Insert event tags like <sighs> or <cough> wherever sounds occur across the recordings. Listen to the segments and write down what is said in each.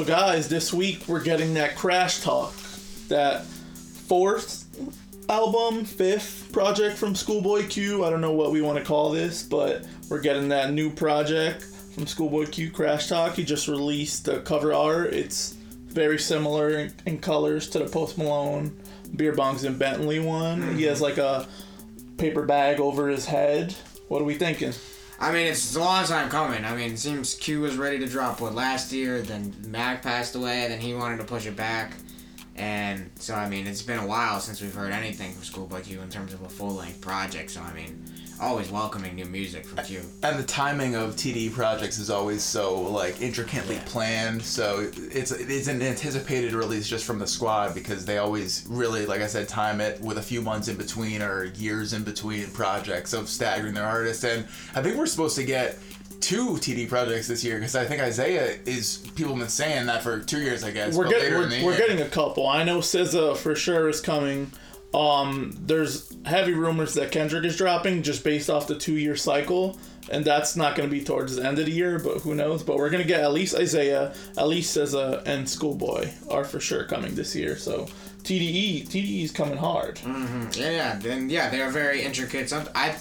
So, guys, this week we're getting that Crash Talk, that fourth album, fifth project from Schoolboy Q. I don't know what we want to call this, but we're getting that new project from Schoolboy Q, Crash Talk. He just released the cover art. It's very similar in, in colors to the Post Malone Beer Bongs and Bentley one. He mm-hmm. has like a paper bag over his head. What are we thinking? I mean, it's a long time coming. I mean, it seems Q was ready to drop what last year, then Mac passed away, then he wanted to push it back. And so, I mean, it's been a while since we've heard anything from Schoolboy Q in terms of a full length project. So, I mean, always welcoming new music from Q. And the timing of TD projects is always so like intricately Yeah. planned. So it's it's an anticipated release just from the squad because they always really, like I said, time it with a few months in between or years in between projects of staggering their artists. And I think we're supposed to get two TD projects this year because I think Isaiah is people have been saying that for two years, I guess. we're getting we're, we're getting a couple. I know SZA for sure is coming. Um, there's heavy rumors that Kendrick is dropping just based off the two year cycle, and that's not going to be towards the end of the year, but who knows? But we're gonna get at least Isaiah, at least SZA, and Schoolboy are for sure coming this year. So TDE TDE is coming hard. Yeah, yeah, then yeah, they are very intricate. Some I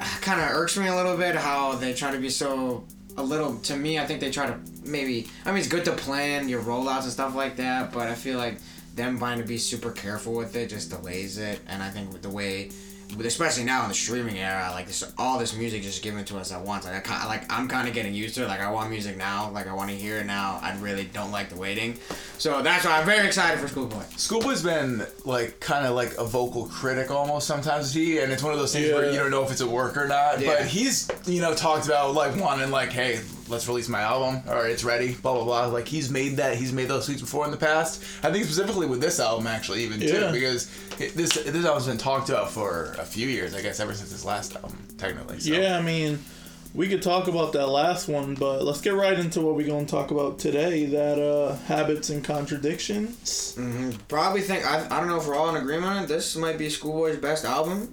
<sighs> kind of irks me a little bit how they try to be so a little. To me, I think they try to maybe. I mean, it's good to plan your rollouts and stuff like that, but I feel like them trying to be super careful with it just delays it. And I think with the way. But especially now in the streaming era, like this, all this music just given to us at once. Like I kind, like I'm kind of getting used to it. Like I want music now. Like I want to hear it now. I really don't like the waiting. So that's why I'm very excited for Schoolboy. Schoolboy's been like kind of like a vocal critic almost sometimes he and it's one of those things where you don't know if it's a work or not Yeah. but he's you know talked about like wanting like hey let's release my album or it's ready blah blah blah like he's made that he's made those tweets before in the past I think specifically with this album actually even Yeah. too because it, this this album's been talked about for a few years I guess ever since his last album technically so. Yeah, I mean, we could talk about that last one, but let's get right into what we're going to talk about today. That uh, habits and contradictions. Probably think I, I don't know if we're all in agreement on it. This might be Schoolboy's best album,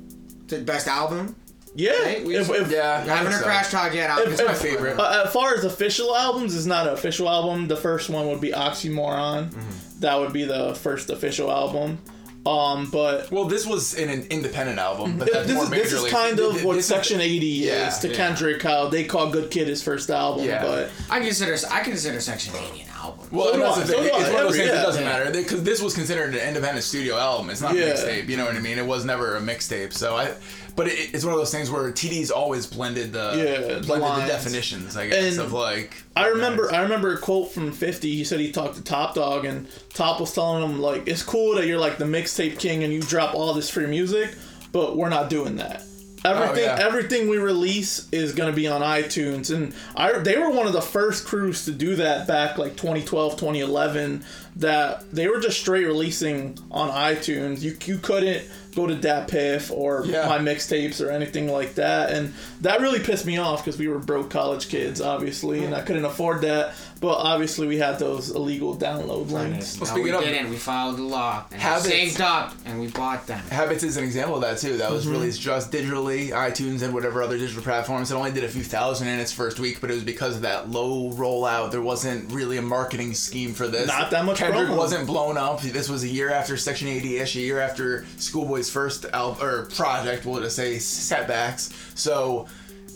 the best album. Yeah, Right, we- if, if, yeah I I haven't heard so. Crash Talk yet. If- it's if- my favorite. Uh, as far as official albums, it's not an official album. The first one would be Oxymoron. Mm-hmm. That would be the first official album. Um, but well this was in an independent album but it- this, more is, this is kind of what what is- Section 80 Yeah, is to yeah. Kendrick, how they call Good Kid his first album. Yeah. But I consider I consider Section 80 an album. Well, So do that's I, the thing. do I. It's one of those things yeah. that doesn't Yeah. matter because this was considered an independent studio album. It's not Yeah. a mixtape. You know what I mean? It was never a mixtape. So I, but it, it's one of those things where TD's always blended the Yeah, the blended the definitions. I guess And of like. I remember I remember a quote from 50. He said he talked to Top Dawg and Top was telling him like it's cool that you're like the mixtape king and you drop all this free music, but we're not doing that. Everything oh, yeah. everything we release is going to be on iTunes and I they were one of the first crews to do that back like 2012, 2011 that they were just straight releasing on iTunes. You you couldn't go to DatPiff or Yeah. my mixtapes or anything like that and that really pissed me off because we were broke college kids obviously and I couldn't afford that but obviously we had those illegal download links. no, speaking we of- didn't. We followed the law and Habits. saved up and we bought them. Habits is an example of that too. That was mm-hmm. released just digitally, iTunes and whatever other digital platforms. It only did a few thousand in its first week, but it was because of that low rollout. There wasn't really a marketing scheme for this. Not that much Kendrick promo. wasn't blown up. This was a year after Section 80-ish, a year after Schoolboy's first album or project. We'll just say setbacks. So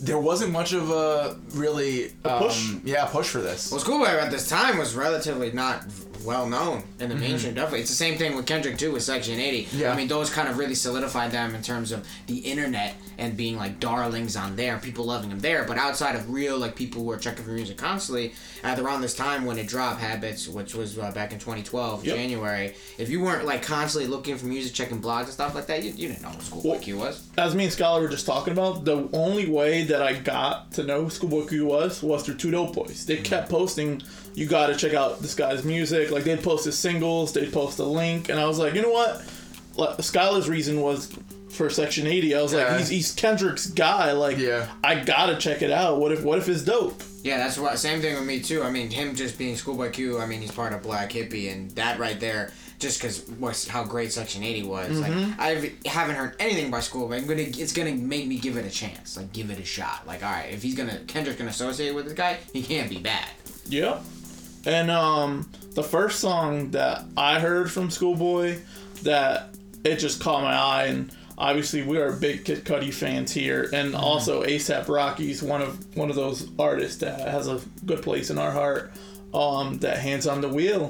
there wasn't much of a really push? Um, yeah push for this. Well, Schoolboy at this time was relatively not well known in Mm-hmm. the mainstream. Definitely, it's the same thing with Kendrick too with Section 80. Yeah. I mean, those kind of really solidified them in terms of the internet and being like darlings on there, people loving them there. But outside of real like people who are checking for music constantly, at around this time when it dropped, Habits, which was uh, back in 2012 Yep. January, if you weren't like constantly looking for music, checking blogs and stuff like that, you, you didn't know what Schoolboy Well- Q was. As me and Scholar were just talking about, the only way that I got to know who Schoolboy Q was was through Two Dope Boys. They kept posting, you got to check out this guy's music. Like they'd post his singles, they'd post a link, and I was like, you know what? Like, Scholar's reason was for Section 80. I was Yeah. like, he's, he's Kendrick's guy. Like, Yeah. I gotta check it out. What if what if it's dope? Yeah, that's what. Same thing with me too. I mean, him just being Schoolboy Q. I mean, he's part of Black Hippy, and that right there, just because was how great Section Eighty was. Mm-hmm. Like, I haven't heard anything by Schoolboy. I'm gonna. It's gonna make me give it a chance. Like, give it a shot. Like, all right, if he's gonna Kendrick gonna associate with this guy, he can't be bad. Yeah. And um, the first song that I heard from Schoolboy that it just caught my eye, and obviously we are big Kid Cudi fans here, and also ASAP Rocky's one of one of those artists that has a good place in our heart. Um, that hands on the wheel,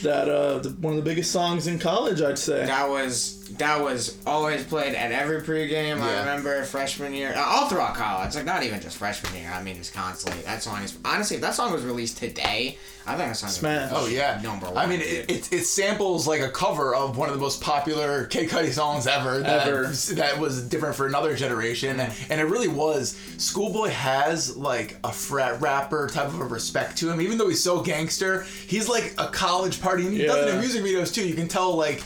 that uh, the, one of the biggest songs in college, I'd say. That was that was always played at every pregame. I remember freshman year, uh, all throughout college. Like not even just freshman year. I mean, it's constantly that song is honestly. If that song was released today, I think that song. would be Smash. Oh yeah, number one. I mean, it, it, it samples like a cover of one of the most popular K Cudi songs ever. That, Ever. <laughs> that was different for another generation, and, and it really was. Schoolboy has like a frat rapper type of a respect to him, even though he's so gangster. He's like a college party, and he does it in music videos too. You can tell like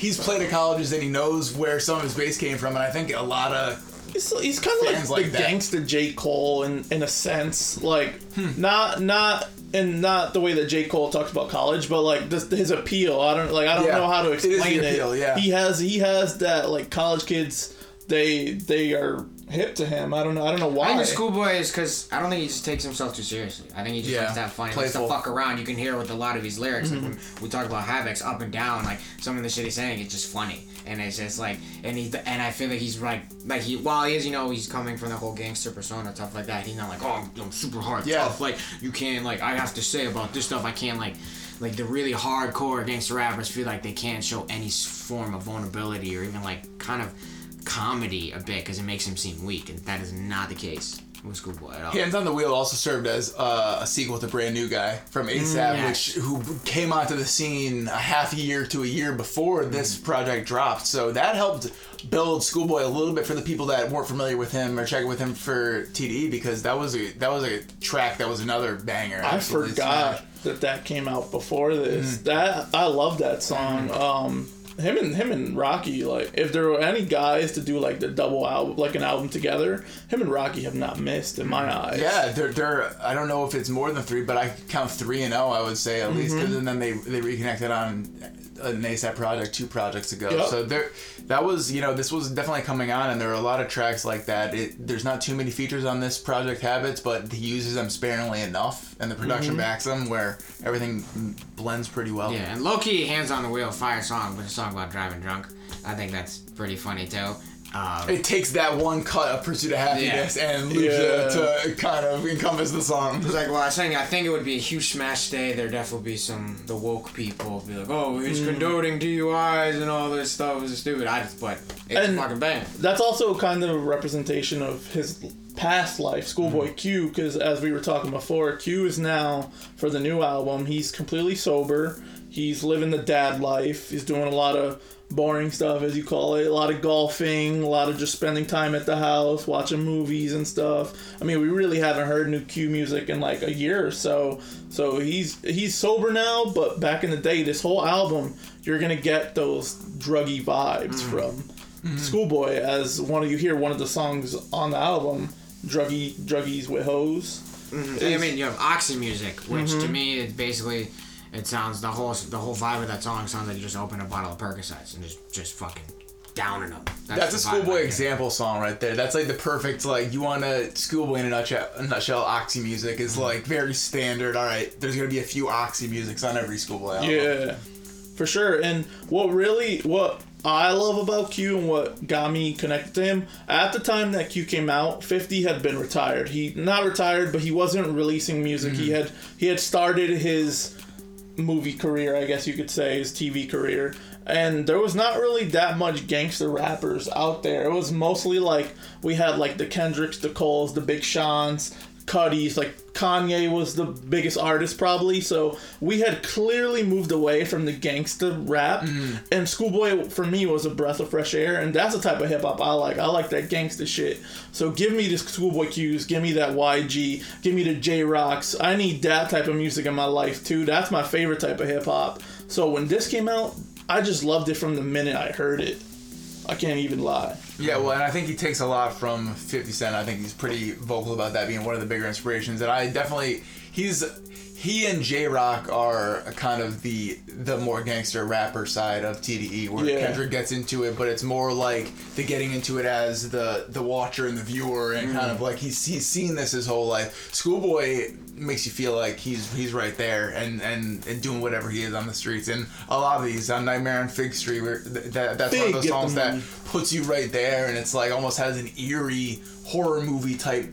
he's played at colleges and he knows where some of his base came from, and I think a lot of He's, he's kind of like Fans the like that. gangster J Cole in in a sense, like Hmm. not not and not the way that J Cole talks about college, but like this, his appeal. I don't like I don't Yeah. know how to It is explain it. appeal, yeah. He has he has that like college kids. They they are hip to him. I don't know. I don't know why. I why. think the schoolboy is because I don't think he just takes himself too seriously. I think he just Yeah, likes to have fun. He likes to fuck around. You can hear with a lot of his lyrics. Like when Mm-hmm. we talk about Havoc's up and down, like some of the shit he's saying, it's just funny. And it's just like, and he and I feel like he's like, like he while he is, you know, he's coming from the whole gangster persona stuff like that. He's not like, oh, I'm, I'm super hard, Yeah. tough. Like you can't like I have to say about this stuff. I can't like. Like the really hardcore gangster rappers feel like they can't show any form of vulnerability or even like kind of comedy a bit because it makes him seem weak, and that is not the case with Schoolboy at all. Hands on the Wheel also served as uh, a sequel to Brand New Guy from ASAP, yes. which who came onto the scene a half a year to a year before this project dropped. So that helped build Schoolboy a little bit for the people that weren't familiar with him or checking with him for TDE because that was a that was a track that was another banger. I forgot smashed. that that came out before this. Mm. That I love that song. Mm-hmm. Um, him and him and Rocky, like if there were any guys to do like the double album, like an album together, him and Rocky have not missed in my eyes. Yeah, they're, they're I don't know if it's more than three, but I count three and zero. I would say at least, 'cause- Mm-hmm. and then they they reconnected on an ASAP project two projects ago. Yep. So there, that was you know this was definitely coming on, and there are a lot of tracks like that. It, there's not too many features on this project Habits, but he uses them sparingly enough, and the production Mm-hmm. backs them where everything blends pretty well. Yeah, and low key, hands on the wheel, fire song, but a song about driving drunk. I think that's pretty funny too. Um, It takes that one cut of Pursuit of Happiness and loops Yeah. to kind of encompass the song. It's like, well, I was saying, I think it would be a huge smash day. There'd definitely be some the woke people be like, oh, he's condoning DUIs and all this stuff is stupid. I just, but it's And- a fucking bang. that's also kind of a representation of his past life, Schoolboy Mm-hmm. Q. Because as we were talking before, Q is now for the new album. He's completely sober. He's living the dad life. He's doing a lot of boring stuff, as you call it. A lot of golfing. A lot of just spending time at the house, watching movies and stuff. I mean, we really haven't heard new Q music in like a year or so. So he's he's sober now. But back in the day, this whole album, you're gonna get those druggy vibes Mm. from. Schoolboy as one of you hear one of the songs on the album, Druggy Druggies with Hoes. I mean, you have Oxy music, which Mm-hmm. to me, is basically, it sounds the whole the whole vibe of that song sounds like you just open a bottle of Percocets and just just fucking downing them. That's a the vibe schoolboy example song right there. That's like the perfect like you want a schoolboy in a nutshell. A nutshell, oxy music is mm-hmm. like very standard. All right, there's gonna be a few oxy musics on every schoolboy album. Yeah, for sure. And what really what I love about Q and what got me connected to him at the time that Q came out, Fifty had been retired. He not retired, but he wasn't releasing music. He mm-hmm. had he had started his movie career, I guess you could say, his TV career. And there was not really that much gangster rappers out there. It was mostly like we had like the Kendricks, the Coles, the Big Sean's, Cudi's. Like Kanye was the biggest artist probably. So we had clearly moved away from the gangsta rap. Mm-hmm. And Schoolboy for me was a breath of fresh air. And that's the type of hip hop I like. I like that gangsta shit. So give me the Schoolboy Q's, give me that YG, give me the Jay Rocks. I need that type of music in my life too. That's my favorite type of hip hop. So when this came out, I just loved it from the minute I heard it. I can't even lie. Yeah, well, and I think he takes a lot from 50 Cent. I think he's pretty vocal about that being one of the bigger inspirations. And I definitely, he's he and Jay Rock are kind of the the more gangster rapper side of TDE, where Yeah. Kendrick gets into it, but it's more like the getting into it as the the watcher and the viewer, and mm. kind of like he's he's seen this his whole life. Schoolboy makes you feel like he's he's right there and and, and doing whatever he is on the streets, and a lot of these on Nightmare on Fig Street, where th- that that's one of those songs that puts you right there, and it's like almost has an eerie horror movie type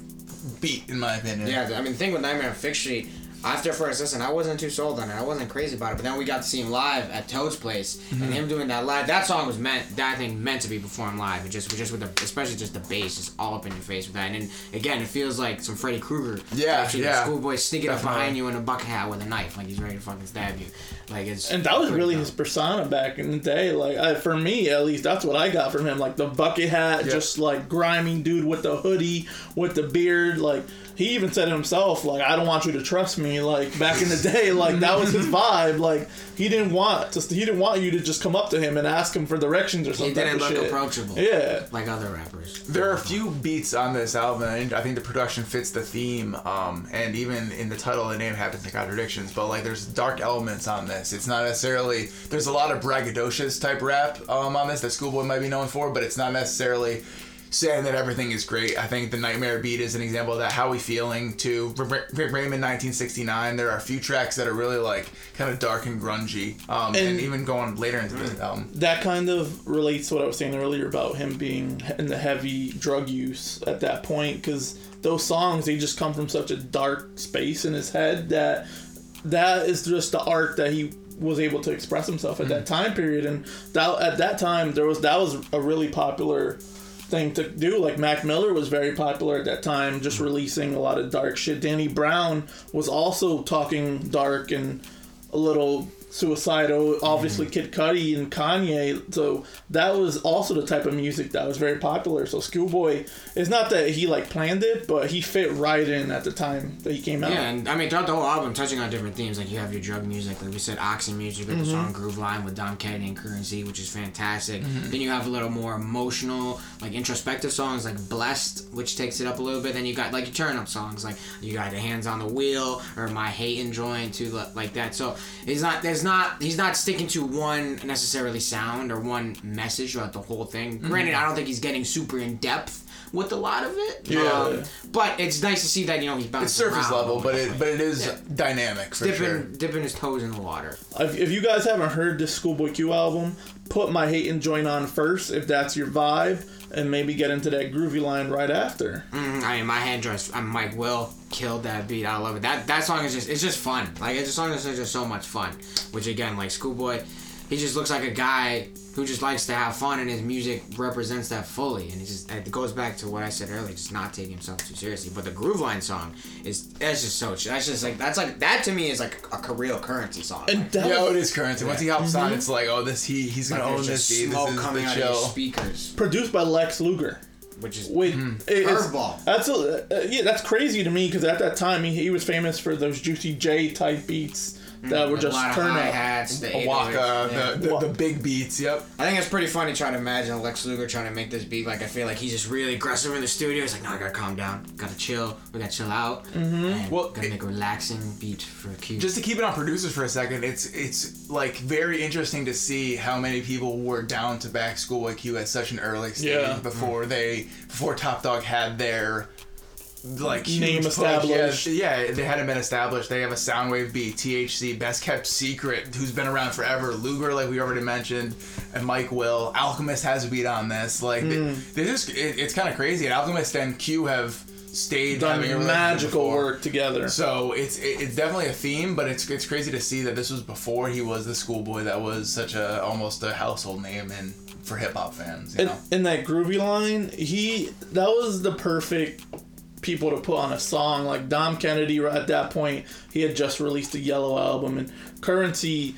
beat, in my opinion. Yeah, I mean, the thing with Nightmare on Fig Street, after first listen, I wasn't too sold on it. I wasn't crazy about it. But then we got to see him live at Toad's place, Mm-hmm. and him doing that live. That song was meant, that thing meant to be performed live. It just, just with the, especially just the bass, just all up in your face with that. And then, again, it feels like some Freddy Krueger. Yeah, Actually, yeah. The schoolboy sneaking up behind you in a bucket hat with a knife, like he's ready to fucking stab you. Like it's. And that was really dope. his persona back in the day. Like I, for me, at least, that's what I got from him. Like the bucket hat, Yeah. just like grimy dude with the hoodie, with the beard. Like he even said himself, like I don't want you to trust me. Like back in the day, like that was his <laughs> vibe. Like he didn't want just he didn't want you to just come up to him and ask him for directions or something. He didn't look approachable. Yeah. Like other rappers. There are a few beats on this album, and I think the production fits the theme. Um, and even in the title, the name Habits and contradictions. But like, there's dark elements on this. It's not necessarily. There's a lot of braggadocious type rap um, on this that Schoolboy might be known for, but it's not necessarily saying that everything is great. I think the Nightmare beat is an example of that. How we feeling to Raymond 1969. There are a few tracks that are really like kind of dark and grungy, um, and, And- even going later into the album. that kind of relates to what I was saying earlier about him being in the heavy drug use at that point because those songs they just come from such a dark space in his head that that is just the art that he was able to express himself at that mm-hmm. time period. And that at that time there was that was a really popular thing to do. Like Mac Miller was very popular at that time just mm-hmm. releasing a lot of dark shit. Danny Brown was also talking dark and a little suicidal. Obviously, mm. Kid Cudi and Kanye. So that was also the type of music that was very popular. So Schoolboy, it's not that he like planned it, but he fit right in at the time that he came out. Yeah, and I mean throughout the whole album, touching on different themes. Like you have your drug music, like we said, Oxy music, with the mm-hmm. song Groove Line with Dom Kennedy and Currency, which is fantastic. Mm-hmm. Then you have a little more emotional, like introspective songs like Blessed, which takes it up a little bit. Then you got like your turn up songs, like you got the Hands on the Wheel or My Hatin' Joint to like that. So it's not there's not he's not sticking to one necessarily sound or one message throughout the whole thing. Granted, I don't think he's getting super in depth. With a lot of it, Yeah. um, but it's nice to see that you know he's bouncing It's surface around level, but it but it is Yeah. dynamic for dipping sure. dipping his toes in the water. If, if you guys haven't heard this Schoolboy Q album, put My Hatin' Joint on first if that's your vibe, and maybe get into that groovy line right after. Mm, I mean, my hand dress. I'm Mike Will killed that beat. I love it. That that song is just it's just fun. Like it's a song that's just so much fun. Which again, like Schoolboy, he just looks like a guy who just likes to have fun, and his music represents that fully. And it just it goes back to what I said earlier, just not taking himself too seriously. But the Groove Line song is that's just so that's just like that's like that to me is like a real currency song. And Like, that Yeah, it is currency. Once he hops on, mm-hmm. it's like, oh, this he he's gonna like, own this just smoke This is coming the out of your speakers, produced by Lex Luger. Which is Wait, Hmm. it's- Curveball. That's a, uh, yeah, that's crazy to me because at that time he, he was famous for those Juicy J type beats that were a just lot of turn hi up. hats, the Waka, yeah. the, the, the big beats. Yep. I think it's pretty funny trying to imagine Lex Luger trying to make this beat. Like, I feel like he's just really aggressive in the studio. He's like, no, I gotta calm down. Gotta chill. We gotta chill out. Mm-hmm. Well, gotta it- make a relaxing beat for Q. Just to keep it on producers for a second, it's it's like very interesting to see how many people were down to back Schoolboy Q at such an early stage Yeah. before they before Top Dawg had their like Name established. Yeah, yeah, they hadn't been established. They have a Soundwave beat, THC, Best Kept Secret, who's been around forever. Luger, like we already mentioned, and Mike Will. Alchemist has a beat on this. Like Hmm. they, they just, it, it's kind of crazy. And Alchemist and Q have stayed Done magical before. work together. So it's it, it's definitely a theme, but it's it's crazy to see that this was before he was the schoolboy that was such a almost a household name and for hip hop fans, you in, know. in that groovy line, he that was the perfect people to put on a song. Like Dom Kennedy, at that point, he had just released a Yellow album, and Currency.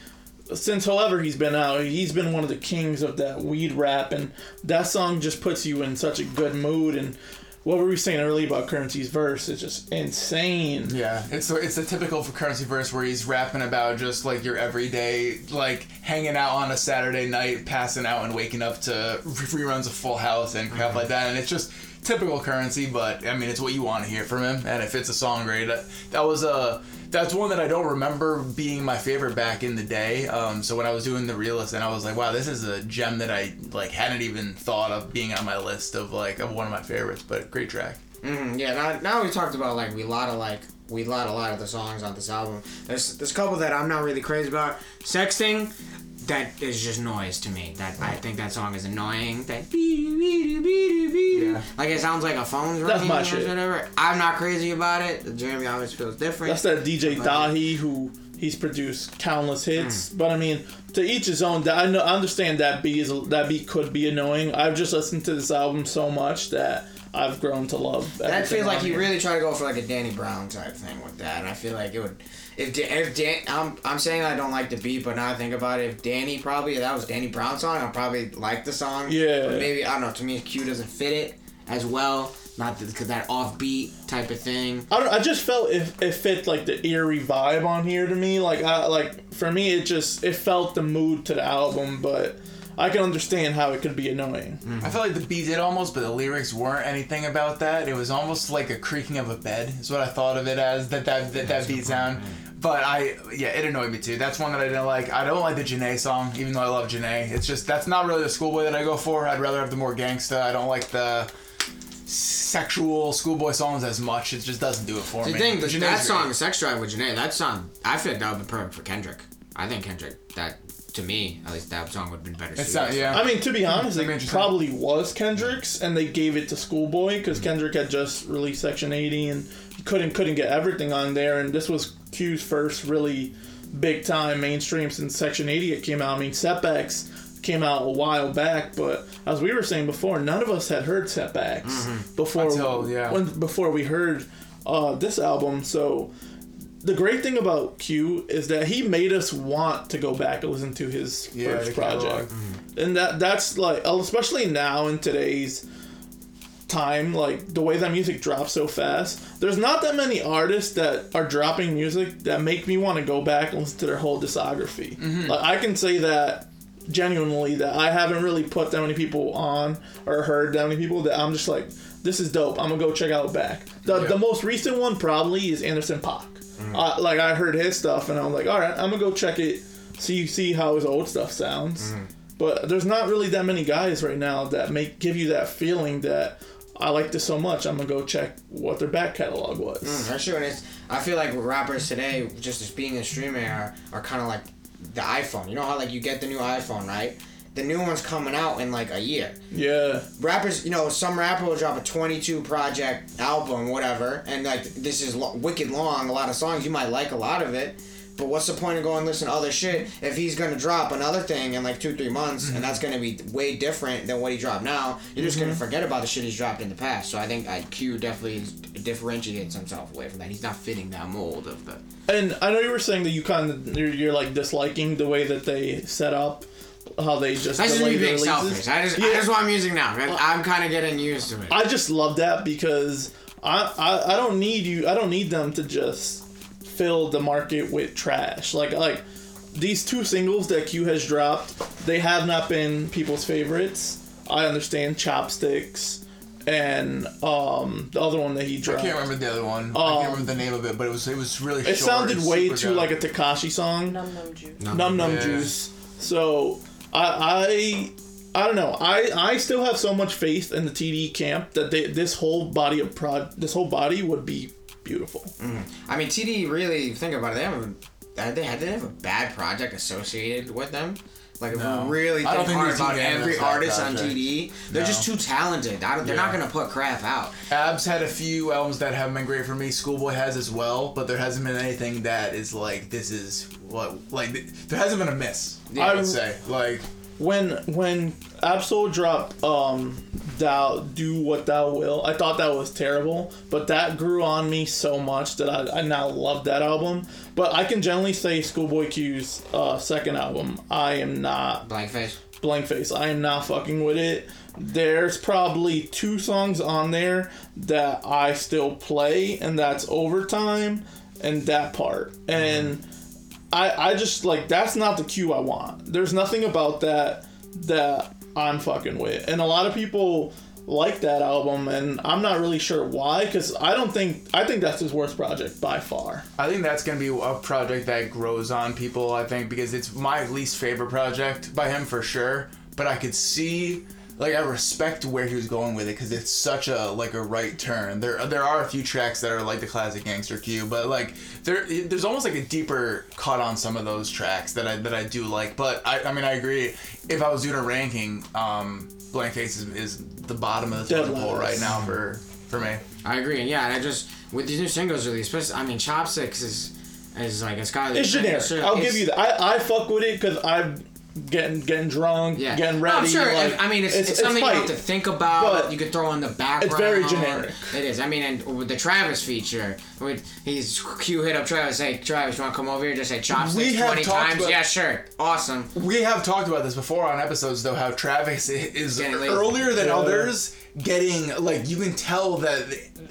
Since however he's been out, he's been one of the kings of that weed rap, and that song just puts you in such a good mood. And what were we saying earlier about Currency's verse? It's just insane. Yeah, it's the- it's a typical for currency verse where he's rapping about just like your everyday like hanging out on a Saturday night, passing out and waking up to reruns of Full House and crap mm-hmm. like that, and it's just typical currency. But I mean, it's what you want to hear from him, and it fits a song great. That, that was a that's one that I don't remember being my favorite back in the day. Um, so when I was doing the realist, and I was like, wow, this is a gem that I like hadn't even thought of being on my list of like of one of my favorites. But great track. Mm, yeah, now, now we talked about like we lot of like we lot a lot of the songs on this album. There's there's a couple that I'm not really crazy about. Sexting, that is just noise to me. That I think that song is annoying. That Yeah. like it sounds like a phone's That's ringing my or shit. whatever. I'm not crazy about it. The Jeremy always feels different. That's that DJ Dahi who he's produced countless hits. Mm. But I mean, to each his own. I know, I understand that beat is that beat could be annoying. I've just listened to this album so much that I've grown to love. That feels like here. really tried to go for like a Danny Brown type thing with that, and I feel like it would. If Da- if Dan, I'm I'm saying I don't like the beat, but now I think about it, if Danny probably if that was Danny Brown song, I probably like the song. Yeah. But maybe I don't know. To me, Q doesn't fit it as well. Not because that offbeat type of thing. I don't. I just felt it, it fit like the eerie vibe on here to me. Like I like for me, it just it felt the mood to the album. But I can understand how it could be annoying. I felt like the beat did almost, but the lyrics weren't anything about that. It was almost like a creaking of a bed. Is what I thought of it as. That that that, that beat sound. But I yeah, it annoyed me too. That's one that I didn't like. I don't like the Jhené song, even though I love Jhené. It's just that's not really the schoolboy that I go for. I'd rather have the more gangsta. I don't like the sexual schoolboy songs as much. It just doesn't do it for The me. thing, that, Jhené's that great. song, Sex Drive with Jhené, that song, I feel like that would be perfect for Kendrick. I think Kendrick, that to me, at least that song would have been better. It's not, yeah. I mean, to be honest, That'd it probably was Kendrick's, and they gave it to Schoolboy because mm. Kendrick had just released Section 80 and couldn't couldn't get everything on there. And this was Q's first really big time mainstream since Section 80 it came out. I mean, Setbacks came out a while back, but as we were saying before, none of us had heard Setbacks before Until, yeah. when before we heard uh, this album. So the great thing about Q is that he made us want to go back and listen to his Yeah, first project, and that that's like especially now in today's time, like the way that music drops so fast. There's not that many artists that are dropping music that make me want to go back and listen to their whole discography. Like I can say that genuinely that I haven't really put that many people on or heard that many people that I'm just like, this is dope. I'm gonna go check out back. The Yeah. the most recent one probably is Anderson Paak. Uh, like I heard his stuff and I'm like, all right, I'm gonna go check it, see see how his old stuff sounds. But there's not really that many guys right now that make give you that feeling that I like this so much. I'm gonna go check what their back catalog was. Mm, That's true, and it's. I feel like rappers today, just as being a streamer, are, are kind of like the iPhone. You know how like you get the new iPhone, right? The new one's coming out in like a year. Yeah, Rappers, you know, some rapper will drop a 22 project album, whatever, and like this is lo- wicked long, a lot of songs. You might like a lot of it, but what's the point of going listen to other shit if he's gonna drop another thing in like two, three months, and that's gonna be way different than what he dropped now? You're just gonna mm-hmm. forget about the shit he's dropped in the past. So I think IQ definitely differentiates himself away from that. He's not fitting that mold of the. and I know you were saying that you kind of you're, you're like disliking the way that they set up, how they just That's just me being selfish. I just, yeah. I just want music now. Uh, I'm kind of getting used to it. I just love that because I, I I don't need you. I don't need them to just fill the market with trash. Like like these two singles that Q has dropped, they have not been people's favorites. I understand chopsticks and um the other one that he dropped. I can't remember the other one. I can't remember the name of it, but it was it was really. It short, sounded way too good. like a Tekashi song. Numb Numb juice. Numb Numb Yeah. Juice. So I I I don't know. I I still have so much faith in the TD camp that they, this whole body of prod this whole body would be beautiful. I mean, TD really think about it. They haven't. They they have, they have a bad project associated with them. Like if No. we really I think think hard the about every has that artist on. TD, they're No. just too talented. I don't, they're not gonna put crap out. Abs had a few albums that haven't been great for me. Schoolboy has as well, but there hasn't been anything that is like this is what like there hasn't been a miss. I I- would say like When when Ab-Soul dropped um thou do what thou will, I thought that was terrible, but that grew on me so much that I, I now love that album. But I can generally say Schoolboy Q's uh, second album, I am not Blank face. blank face. I am not fucking with it. There's probably two songs on there that I still play, and that's overtime and that part. And I I just like that's not the cue I want. There's nothing about that that I'm fucking with. And a lot of people like that album, and I'm not really sure why. Because I don't think I think that's his worst project by far. I think that's gonna be a project that grows on people. I think because it's my least favorite project by him for sure. But I could see, like, I respect where he was going with it because it's such a like a right turn. There, there are a few tracks that are like the classic Gangster Q, but like there, there's almost like a deeper cut on some of those tracks that I that I do like. But I, I mean, I agree. If I was doing a ranking, um, Blank Face is, is the bottom of the Dead totem pole right now for for me. I agree, and yeah, and I just with these new singles released, especially I mean, Chopsticks is is like it's got It's generic. I'll give you that. I, I fuck with it because I'm getting getting drunk, Yeah, getting No, ready. I'm sure. like, and, I mean, it's, it's, something you have to think about. But you could throw in the background. It's very generic. It is. I mean, and with the Travis feature, with he's Q hit up Travis, hey Travis, you want to come over here? Just say chopsticks We have twenty times. about- Yeah, sure, awesome. We have talked about this before on episodes, though, how Travis is earlier than Yeah. others getting like you can tell that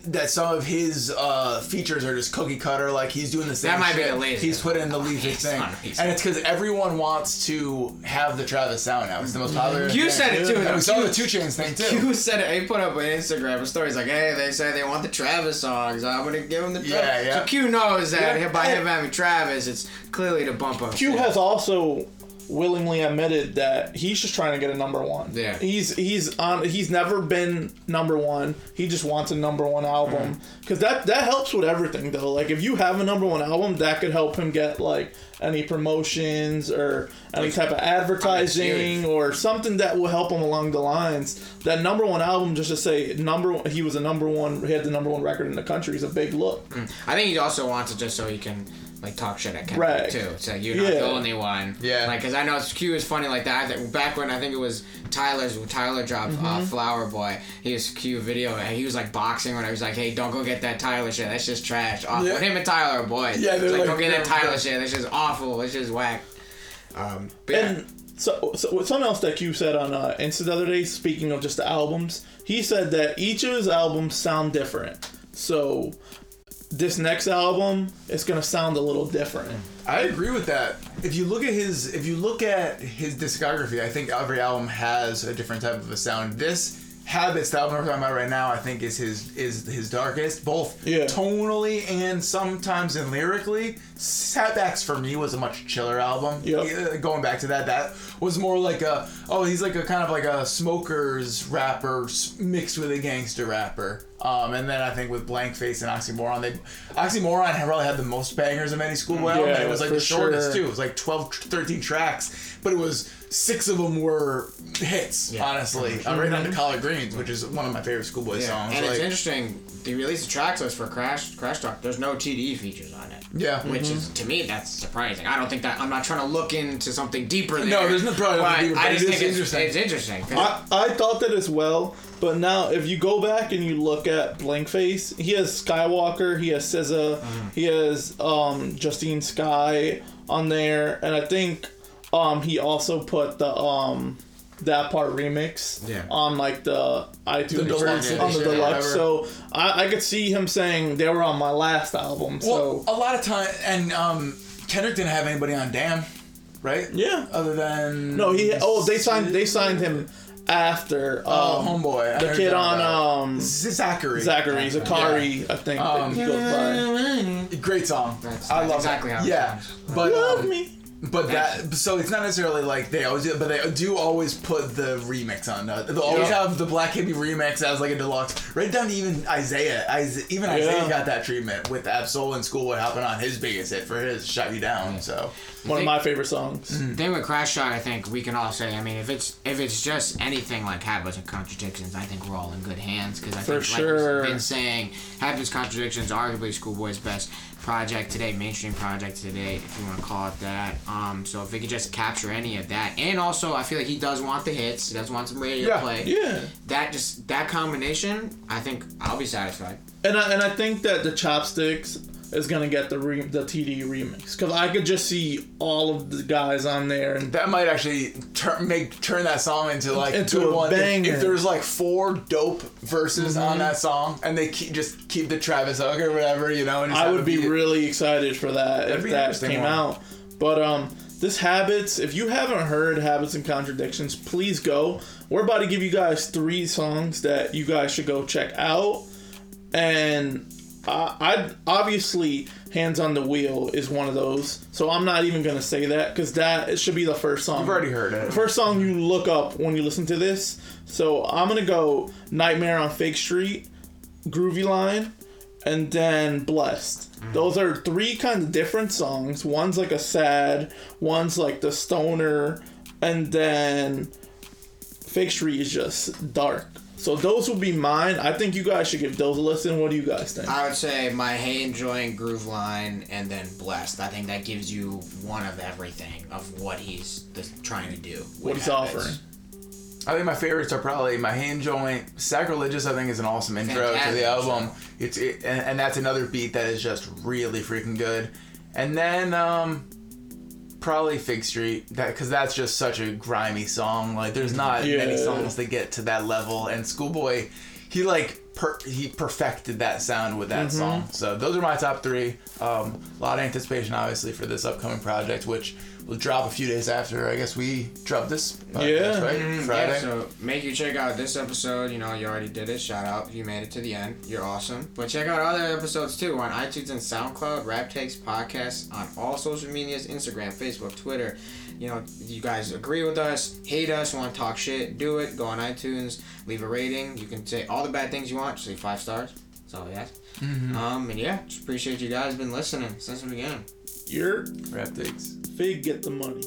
that some of his uh, features are just cookie cutter. Like he's doing the same. That might be the <laughs> laziest He's put in the one. least He's thing, and it's because everyone wants to have the Travis sound now. It's the most popular. Q thing. said it too. And though. we saw Q- the 2 Chainz thing too. Q said it. He put up an Instagram story. He's like, "Hey, they say they want the Travis songs. I'm gonna give them the Travis." Yeah, yeah. So Q knows that Yeah, by him having Travis, it's clearly to bump up. Q shit. has also willingly admitted that he's just trying to get a number one. Yeah. He's he's on. He's never been number one. He just wants a number one album Mm-hmm. because that that helps with everything though. Like if you have a number one album, that could help him get like any promotions or any type of advertising or something that will help him along the lines. That number one album, just to say number, he was a number one. He had the number one record in the country. Is a big look. I think he also wants it just so he can like talk shit at Kendrick Right. too. So you're not Yeah. the only one. Yeah. Like, cause I know Q is funny like that. I think back when I think it was Tyler's Tyler dropped uh, Flower Boy. He was Q video and he was like boxing when I was like, hey, don't go get that Tyler shit. That's just trash. Awful. Yeah. Him and Tyler are boys. Yeah, they're like, like- don't get that they're- Tyler shit. That's just awful. It's just whack. Um, but yeah. And so, so something else that Q said on uh, Insta the other day, speaking of just the albums, he said that each of his albums sound different. So this next album it's gonna sound a little different. I agree with that. If you look at his, if you look at his discography, I think every album has a different type of a sound. This Habits, the album we're talking about right now, I think is his is his darkest, both Yeah. tonally and sometimes in lyrically. Setbacks for me was a much chiller album. Yep. Yeah, Going back to that, that was more like a oh he's like a kind of like a smokers rapper mixed with a gangster rapper. Um, and then I think with Blank Face and Oxymoron, they Oxymoron had probably had the most bangers of any schoolboy album, and it was like the shortest sure. too. It was like 12, 13 tracks, but it was six of them were hits. Yeah. Honestly, uh, right down to Collard Greens, which is one of my favorite schoolboy Yeah. songs. And like, it's interesting. They released a track list for Crash Crash Talk. There's no TDE features on it. yeah, Which is to me that's surprising. I don't think that I'm not trying to look into something deeper. There, there's no- probably deeper, I just it think it's interesting. It's interesting. I, I thought that as well, but now if you go back and you look at Blankface, he has Skiiiwalker, he has SZA, he has um, Justine Skye on there, and I think um, he also put the um, that part remix Yeah. on like the iTunes The deluxe on the deluxe. So I, I could see him saying they were on my last album. Well, so a lot of time, and um, Kendrick didn't have anybody on Damn, right? yeah, Other than no, he oh they signed they signed him after Oh, um, homeboy, the heard kid on about- um Z- Zachary. Zachary Zacari, I think Um, that he goes by. Great song. That's- I love exactly it. how it Yeah, sounds. but Love um, me. But that so it's not necessarily like they always do, but they do always put the remix on. Uh, they'll always Yeah. have the Black Hippy remix as like a deluxe. Right down to even Isaiah. Isaiah even Isaiah Yeah. got that treatment with Ab-Soul in school and Schoolboy hopping on his biggest hit for his "Shot You Down." So One of my favorite songs. thing with Crash Shot, I think we can all say. I mean, if it's if it's just anything like Habits and Contradictions, I think we're all in good hands because I For think, sure. like we've been saying, Habits Contradictions, arguably Schoolboy's best project today, mainstream project today, if you want to call it that. Um, so if we could just capture any of that, and also I feel like he does want the hits, he does want some radio Yeah, play. Yeah. That just that combination, I think I'll be satisfied. And I, and I think that the chopsticks is gonna get the re- the TD remix because I could just see all of the guys on there and that might actually turn make turn that song into like Into good a one. If- banger. If, there's like four dope verses Mm-hmm. on that song, and they keep just keep the Travis Hook or whatever, you know, and I would it be really excited for that if that came one. out. But um, this habits. If you haven't heard habits and contradictions, please go. We're about to give you guys three songs that you guys should go check out, and uh, I obviously hands on the wheel is one of those. So I'm not even gonna say that because that it should be the first song. You've already heard it. First song you look up when you listen to this. So I'm gonna go Nightmare on Fake Street, Groovy Line, and then Blessed. Those are three kind of different songs. One's like a sad, one's like the stoner, and then Fake Street is just dark. So those would be mine. I think you guys should give those a listen. What do you guys think? I would say my Hatin' Joint Groove Line and then Blessed. I think that gives you one of everything of what he's th- trying to do. What he's Habits. offering. I think my favorites are probably my hand joint, sacrilegious. I think is an awesome intro to the album. intro. It's it, and, and that's another beat that is just really freaking good. And then um, probably Fig Street, that because that's just such a grimy song. Like there's not many songs that get to that level. And Schoolboy, he like per, he perfected that sound with that song. So those are my top three. Um, a lot of anticipation, obviously, for this upcoming project, which will drop a few days after I guess we drop this. Podcast, Yeah. right, Mm, Friday. Yeah, so make you check out this episode. You know, you already did it. Shout out you made it to the end. You're awesome. But check out other episodes too on iTunes and SoundCloud. Rap Takes Podcast on all social medias: Instagram, Facebook, Twitter. You know, you guys agree with us, hate us, want to talk shit, do it. Go on iTunes, leave a rating. You can say all the bad things you want. Just leave five stars. That's all we ask. Um, and yeah, just appreciate you guys been listening since the beginning. Your Rap takes. Fig get the money.